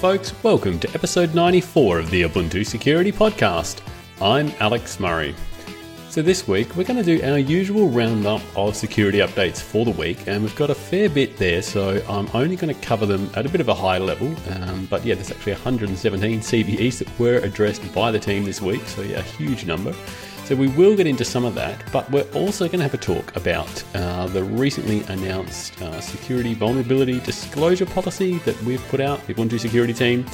folks. Welcome to episode 94 of the Ubuntu Security Podcast. I'm Alex Murray. So, this week we're going to do our usual roundup of security updates for the week, and we've got a fair bit there, so I'm only going to cover them at a bit of a high level. Um, but yeah, there's actually 117 CVEs that were addressed by the team this week, so yeah, a huge number. So we will get into some of that, but we're also going to have a talk about uh, the recently announced uh, security vulnerability disclosure policy that we've put out, the Ubuntu security team.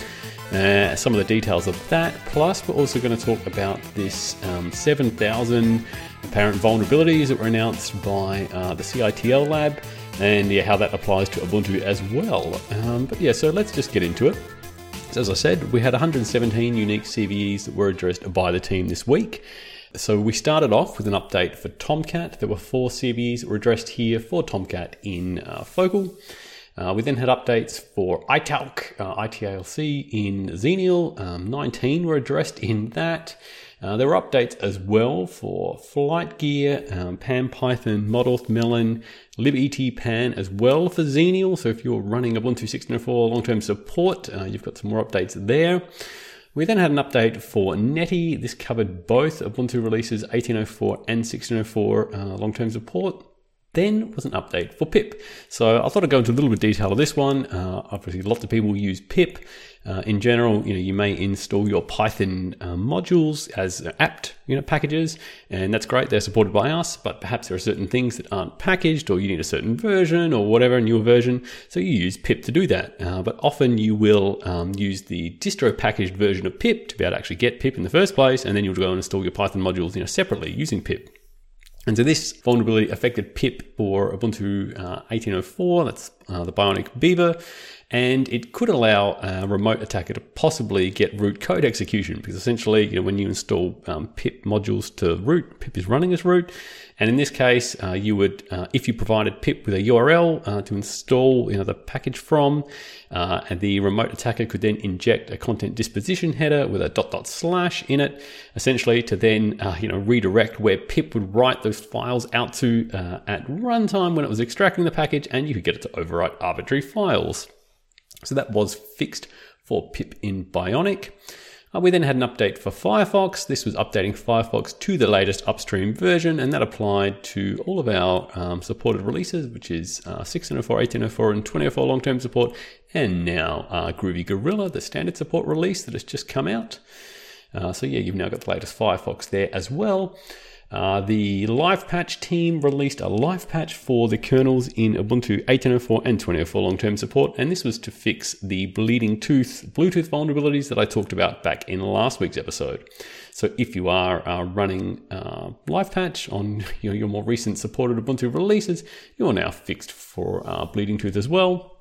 Uh, some of the details of that. Plus, we're also going to talk about this um, 7,000 apparent vulnerabilities that were announced by uh, the CITL lab and yeah, how that applies to Ubuntu as well. Um, but yeah, so let's just get into it. So as I said, we had 117 unique CVEs that were addressed by the team this week. So we started off with an update for Tomcat. There were four that were addressed here for Tomcat in uh, Focal. Uh, we then had updates for iTalc, uh, ITALC in Xenial. Um, 19 were addressed in that. Uh, there were updates as well for FlightGear, um, pam-python, Modauth Melon, libetpan as well for Xenial. So if you're running Ubuntu 16.04 long-term support, uh, you've got some more updates there. We then had an update for Netty. This covered both Ubuntu releases 1804 and 1604 uh, long-term support. Then was an update for pip. So I thought I'd go into a little bit of detail of this one. Uh, obviously, lots of people use pip. Uh, in general, you know, you may install your Python uh, modules as apt, you know, packages, and that's great. They're supported by us, but perhaps there are certain things that aren't packaged, or you need a certain version, or whatever in your version. So you use pip to do that. Uh, but often you will um, use the distro packaged version of pip to be able to actually get pip in the first place, and then you'll go and install your Python modules, you know, separately using pip. And so this vulnerability affected pip for Ubuntu uh, 1804, that's uh, the Bionic Beaver, and it could allow a remote attacker to possibly get root code execution because essentially, you know, when you install um, pip modules to root, pip is running as root, and in this case, uh, you would, uh, if you provided pip with a URL uh, to install, you know, the package from, uh, and the remote attacker could then inject a content disposition header with a dot dot slash in it, essentially to then, uh, you know, redirect where pip would write those files out to uh, at runtime when it was extracting the package, and you could get it to overwrite arbitrary files. So that was fixed for pip in Bionic. Uh, we then had an update for Firefox. This was updating Firefox to the latest upstream version, and that applied to all of our um, supported releases, which is uh, 1604, 1804, and 2004 long term support, and now uh, Groovy Gorilla, the standard support release that has just come out. Uh, so, yeah, you've now got the latest Firefox there as well. Uh, the Live Patch team released a live patch for the kernels in Ubuntu 18.04 and 20.04 long term support, and this was to fix the bleeding tooth Bluetooth vulnerabilities that I talked about back in last week's episode. So, if you are uh, running uh, live patch on you know, your more recent supported Ubuntu releases, you are now fixed for uh, bleeding tooth as well.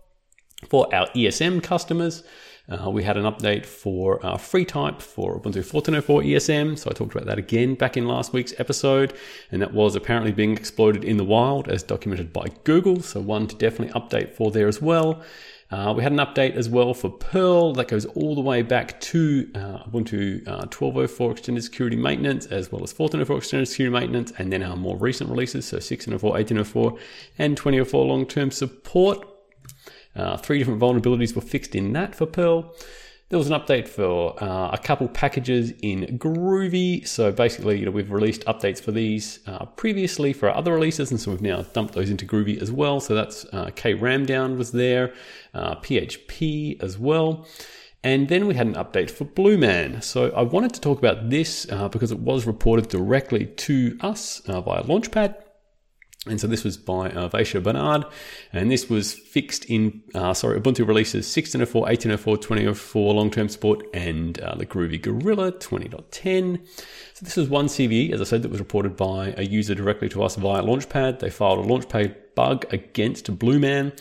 For our ESM customers, uh, we had an update for uh, FreeType for Ubuntu 14.04 ESM. So I talked about that again back in last week's episode. And that was apparently being exploited in the wild as documented by Google. So one to definitely update for there as well. Uh, we had an update as well for Perl that goes all the way back to uh, Ubuntu uh, 12.04 extended security maintenance, as well as 14.04 extended security maintenance, and then our more recent releases, so 16.04, 18.04, and 20.04 long term support. Uh, three different vulnerabilities were fixed in that for Perl. There was an update for uh, a couple packages in Groovy. So basically, you know, we've released updates for these uh, previously for other releases, and so we've now dumped those into Groovy as well. So that's uh, kramdown was there, PHP uh, as well. And then we had an update for Blueman. So I wanted to talk about this uh, because it was reported directly to us uh, via Launchpad. And so this was by uh, Vaisha Bernard, and this was fixed in, uh, sorry, Ubuntu releases 16.04, 18.04, 20.04 long-term support, and uh, the Groovy Gorilla 20.10. So this was one CVE, as I said, that was reported by a user directly to us via Launchpad. They filed a Launchpad bug against Blueman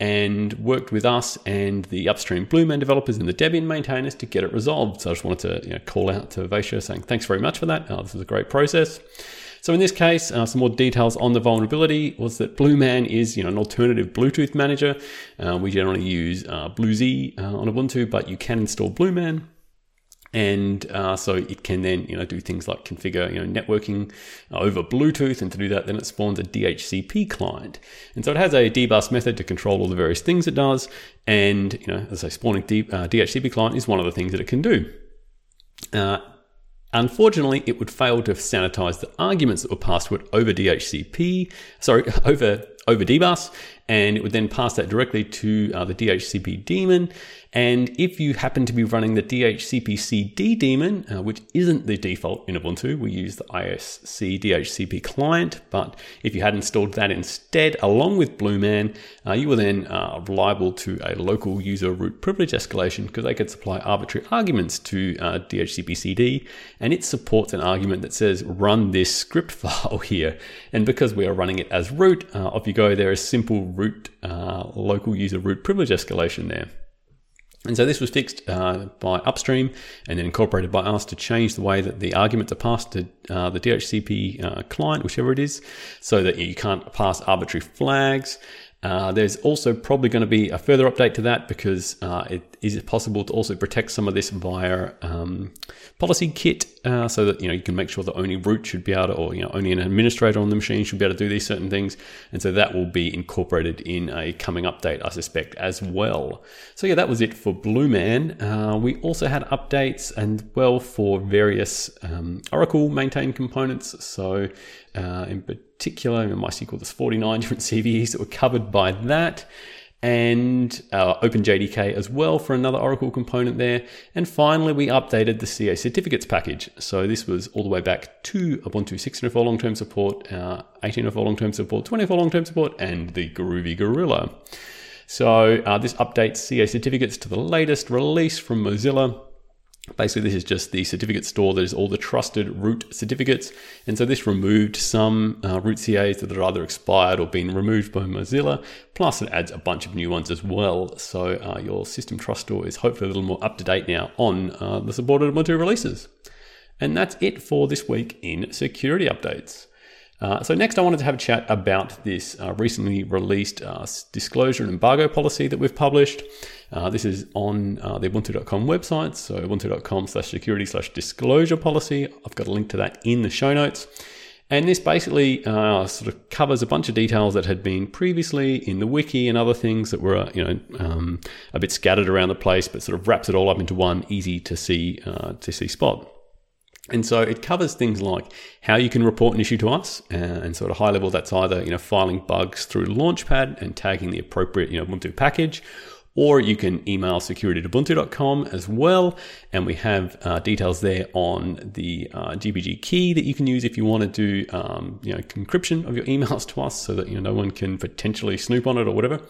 and worked with us and the upstream Blueman developers and the Debian maintainers to get it resolved. So I just wanted to you know, call out to Vaisha saying thanks very much for that. Uh, this was a great process. So in this case, uh, some more details on the vulnerability was that Blueman is you know an alternative Bluetooth manager. Uh, we generally use uh, BlueZ uh, on Ubuntu, but you can install Blueman. and uh, so it can then you know do things like configure you know networking over Bluetooth, and to do that, then it spawns a DHCP client, and so it has a dbus method to control all the various things it does, and you know as I say, spawning D, uh, DHCP client is one of the things that it can do. Uh, Unfortunately, it would fail to sanitize the arguments that were passed over DHCP, sorry, over over dbus, and it would then pass that directly to uh, the DHCP daemon. And if you happen to be running the dhcpcd daemon, uh, which isn't the default in Ubuntu, we use the ISC DHCP client. But if you had installed that instead, along with Blueman, uh, you were then uh, liable to a local user root privilege escalation because they could supply arbitrary arguments to uh, dhcpcd, and it supports an argument that says run this script file here. And because we are running it as root, uh, off you go. There is simple root uh, local user root privilege escalation there. And so this was fixed uh, by Upstream and then incorporated by us to change the way that the arguments are passed to uh, the DHCP uh, client, whichever it is, so that you can't pass arbitrary flags. Uh, there's also probably going to be a further update to that because uh, it is possible to also protect some of this via um, PolicyKit uh, so that you know you can make sure that only root should be able to or you know only an administrator on the machine should be able to do these certain things. And so that will be incorporated in a coming update i suspect as well. So yeah that was it for blueman uh, we also had updates and well for various um, oracle maintained components. So uh, in particular in mysql there's 49 different cves that were covered by that and uh, OpenJDK as well for another Oracle component there. And finally, we updated the CA certificates package. So this was all the way back to Ubuntu 16.04 long-term support, uh, 18.04 long-term support, 24 long-term support, and the Groovy Gorilla. So uh, this updates CA certificates to the latest release from Mozilla. Basically, this is just the certificate store that is all the trusted root certificates. And so this removed some uh, root CAs that are either expired or been removed by Mozilla. Plus, it adds a bunch of new ones as well. So uh, your system trust store is hopefully a little more up to date now on uh, the supported Ubuntu releases. And that's it for this week in security updates. Uh, so next, I wanted to have a chat about this uh, recently released uh, disclosure and embargo policy that we've published. Uh, this is on uh, the Ubuntu.com website, so ubuntu.com slash security slash disclosure policy. I've got a link to that in the show notes. And this basically uh, sort of covers a bunch of details that had been previously in the wiki and other things that were, you know, um, a bit scattered around the place, but sort of wraps it all up into one easy to see to see spot. And so it covers things like how you can report an issue to us, uh, and sort of high level that's either you know filing bugs through Launchpad and tagging the appropriate you know Ubuntu package, or you can email security@ubuntu.com as well, and we have uh, details there on the uh, GPG key that you can use if you want to do um, you know encryption of your emails to us, so that you know no one can potentially snoop on it or whatever.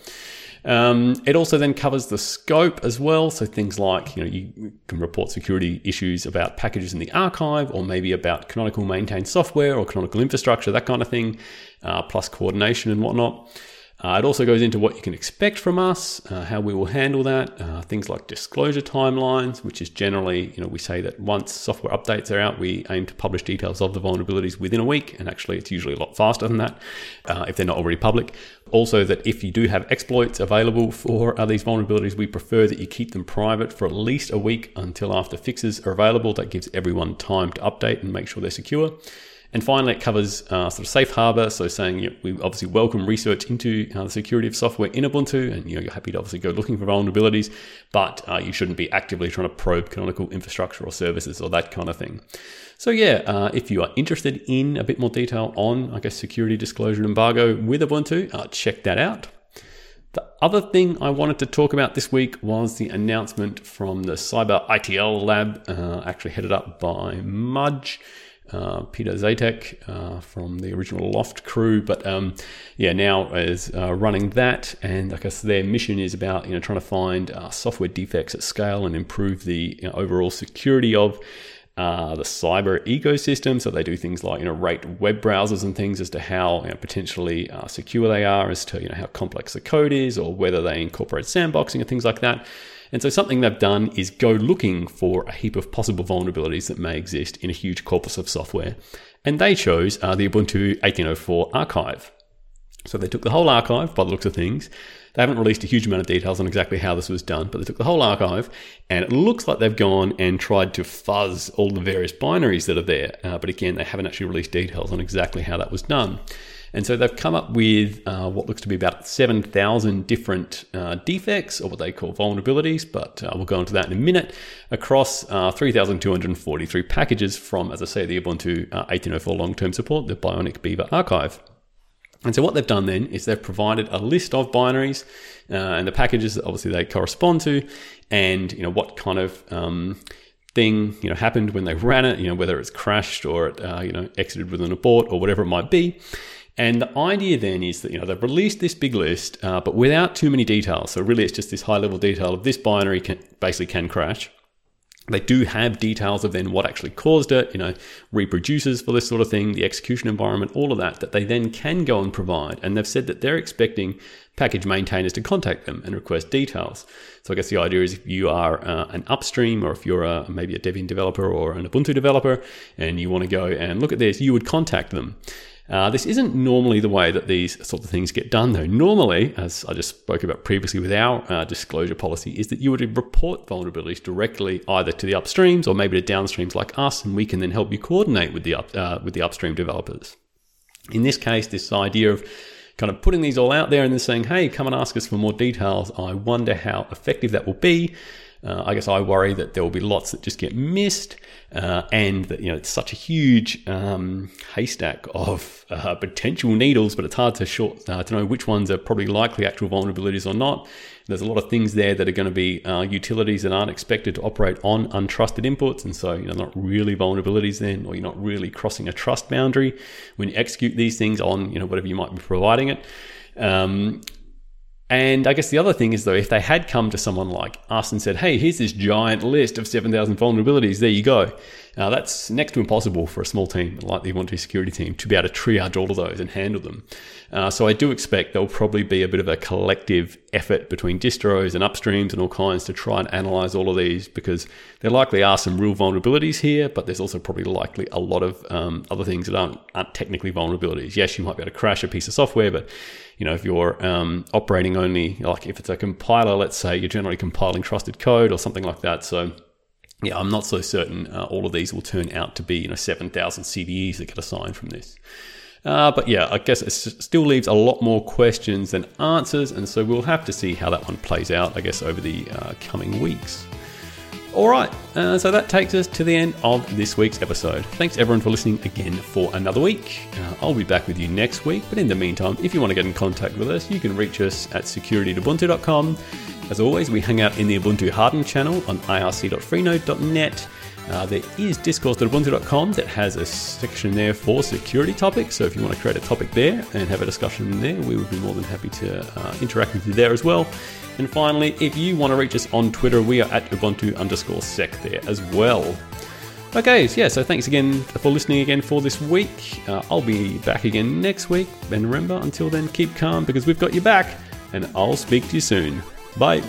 Um, it also then covers the scope as well. So things like, you know, you can report security issues about packages in the archive or maybe about Canonical maintained software or Canonical infrastructure, that kind of thing, uh, plus coordination and whatnot. Uh, it also goes into what you can expect from us, uh, how we will handle that, uh, things like disclosure timelines, which is generally, you know, we say that once software updates are out, we aim to publish details of the vulnerabilities within a week, and actually it's usually a lot faster than that uh, if they're not already public. Also, that if you do have exploits available for uh, these vulnerabilities, we prefer that you keep them private for at least a week until after fixes are available. That gives everyone time to update and make sure they're secure. And finally, it covers uh, sort of safe harbor, so saying you know, we obviously welcome research into uh, the security of software in Ubuntu, and you know, you're happy to obviously go looking for vulnerabilities, but uh, you shouldn't be actively trying to probe canonical infrastructure or services or that kind of thing. So yeah, uh, if you are interested in a bit more detail on, I guess, security disclosure and embargo with Ubuntu, uh, check that out. The other thing I wanted to talk about this week was the announcement from the Cyber ITL lab, uh, actually headed up by Mudge uh, Peiter Zatko uh, from the original L0pht crew, but um, yeah, now is uh, running that, and I guess their mission is about you know trying to find uh, software defects at scale and improve the you know, overall security of. Uh, the cyber ecosystem, so they do things like you know rate web browsers and things as to how you know, potentially secure they are, as to you know how complex the code is, or whether they incorporate sandboxing and things like that. And so something they've done is go looking for a heap of possible vulnerabilities that may exist in a huge corpus of software. And they chose uh, the Ubuntu 18.04 archive. So they took the whole archive by the looks of things. They haven't released a huge amount of details on exactly how this was done, but they took the whole archive and it looks like they've gone and tried to fuzz all the various binaries that are there. Uh, but again, they haven't actually released details on exactly how that was done. And so they've come up with uh, what looks to be about 7,000 different uh, defects, or what they call vulnerabilities, but uh, we'll go into that in a minute, across uh, 3,243 packages from, as I say, the Ubuntu 18.04 uh, long term support, the Bionic Beaver archive. And so what they've done then is they've provided a list of binaries uh, and the packages that obviously they correspond to, and you know what kind of um, thing you know happened when they ran it, you know whether it's crashed or it uh, you know exited with an abort or whatever it might be. And the idea then is that you know they've released this big list, uh, but without too many details. So really, it's just this high level detail of this binary can basically can crash. They do have details of then what actually caused it, you know, reproduces for this sort of thing, the execution environment, all of that, that they then can go and provide. And they've said that they're expecting package maintainers to contact them and request details. So I guess the idea is if you are uh, an upstream or if you're a, maybe a Debian developer or an Ubuntu developer and you want to go and look at this, you would contact them. Uh, this isn't normally the way that these sort of things get done, though. Normally, as I just spoke about previously with our uh, disclosure policy, is that you would report vulnerabilities directly either to the upstreams or maybe to downstreams like us, and we can then help you coordinate with the up, uh, with the upstream developers. In this case, this idea of kind of putting these all out there and then saying, "Hey, come and ask us for more details," I wonder how effective that will be. Uh, I guess I worry that there will be lots that just get missed, uh, and that you know it's such a huge um, haystack of uh, potential needles, but it's hard to short uh, to know which ones are probably likely actual vulnerabilities or not. There's a lot of things there that are going to be uh, utilities that aren't expected to operate on untrusted inputs, and so you know not really vulnerabilities then, or you're not really crossing a trust boundary when you execute these things on you know whatever you might be providing it. Um, and I guess the other thing is, though, if they had come to someone like us and said, hey, here's this giant list of 7,000 vulnerabilities, there you go. Now, that's next to impossible for a small team like the Ubuntu security team to be able to triage all of those and handle them. Uh, so I do expect there'll probably be a bit of a collective effort between distros and upstreams and all kinds to try and analyze all of these because there likely are some real vulnerabilities here, but there's also probably likely a lot of um, other things that aren't, aren't technically vulnerabilities. Yes, you might be able to crash a piece of software, but you know, if you're um, operating only, like if it's a compiler, let's say you're generally compiling trusted code or something like that. So, yeah, I'm not so certain uh, all of these will turn out to be, you know, 7,000 CVEs that get assigned from this. Uh, but yeah, I guess it still leaves a lot more questions than answers, and so we'll have to see how that one plays out, I guess, over the uh, coming weeks. All right, uh, so that takes us to the end of this week's episode. Thanks everyone for listening again for another week. Uh, I'll be back with you next week, but in the meantime, if you want to get in contact with us, you can reach us at security.ubuntu.com. As always, we hang out in the Ubuntu Hardened channel on irc.freenode.net. Uh, there is discourse.ubuntu.com that has a section there for security topics. So if you want to create a topic there and have a discussion there, we would be more than happy to uh, interact with you there as well. And finally, if you want to reach us on Twitter, we are at Ubuntu underscore sec there as well. Okay, so yeah, so thanks again for listening again for this week. Uh, I'll be back again next week. And remember, until then, keep calm because we've got your back, and I'll speak to you soon. Bye.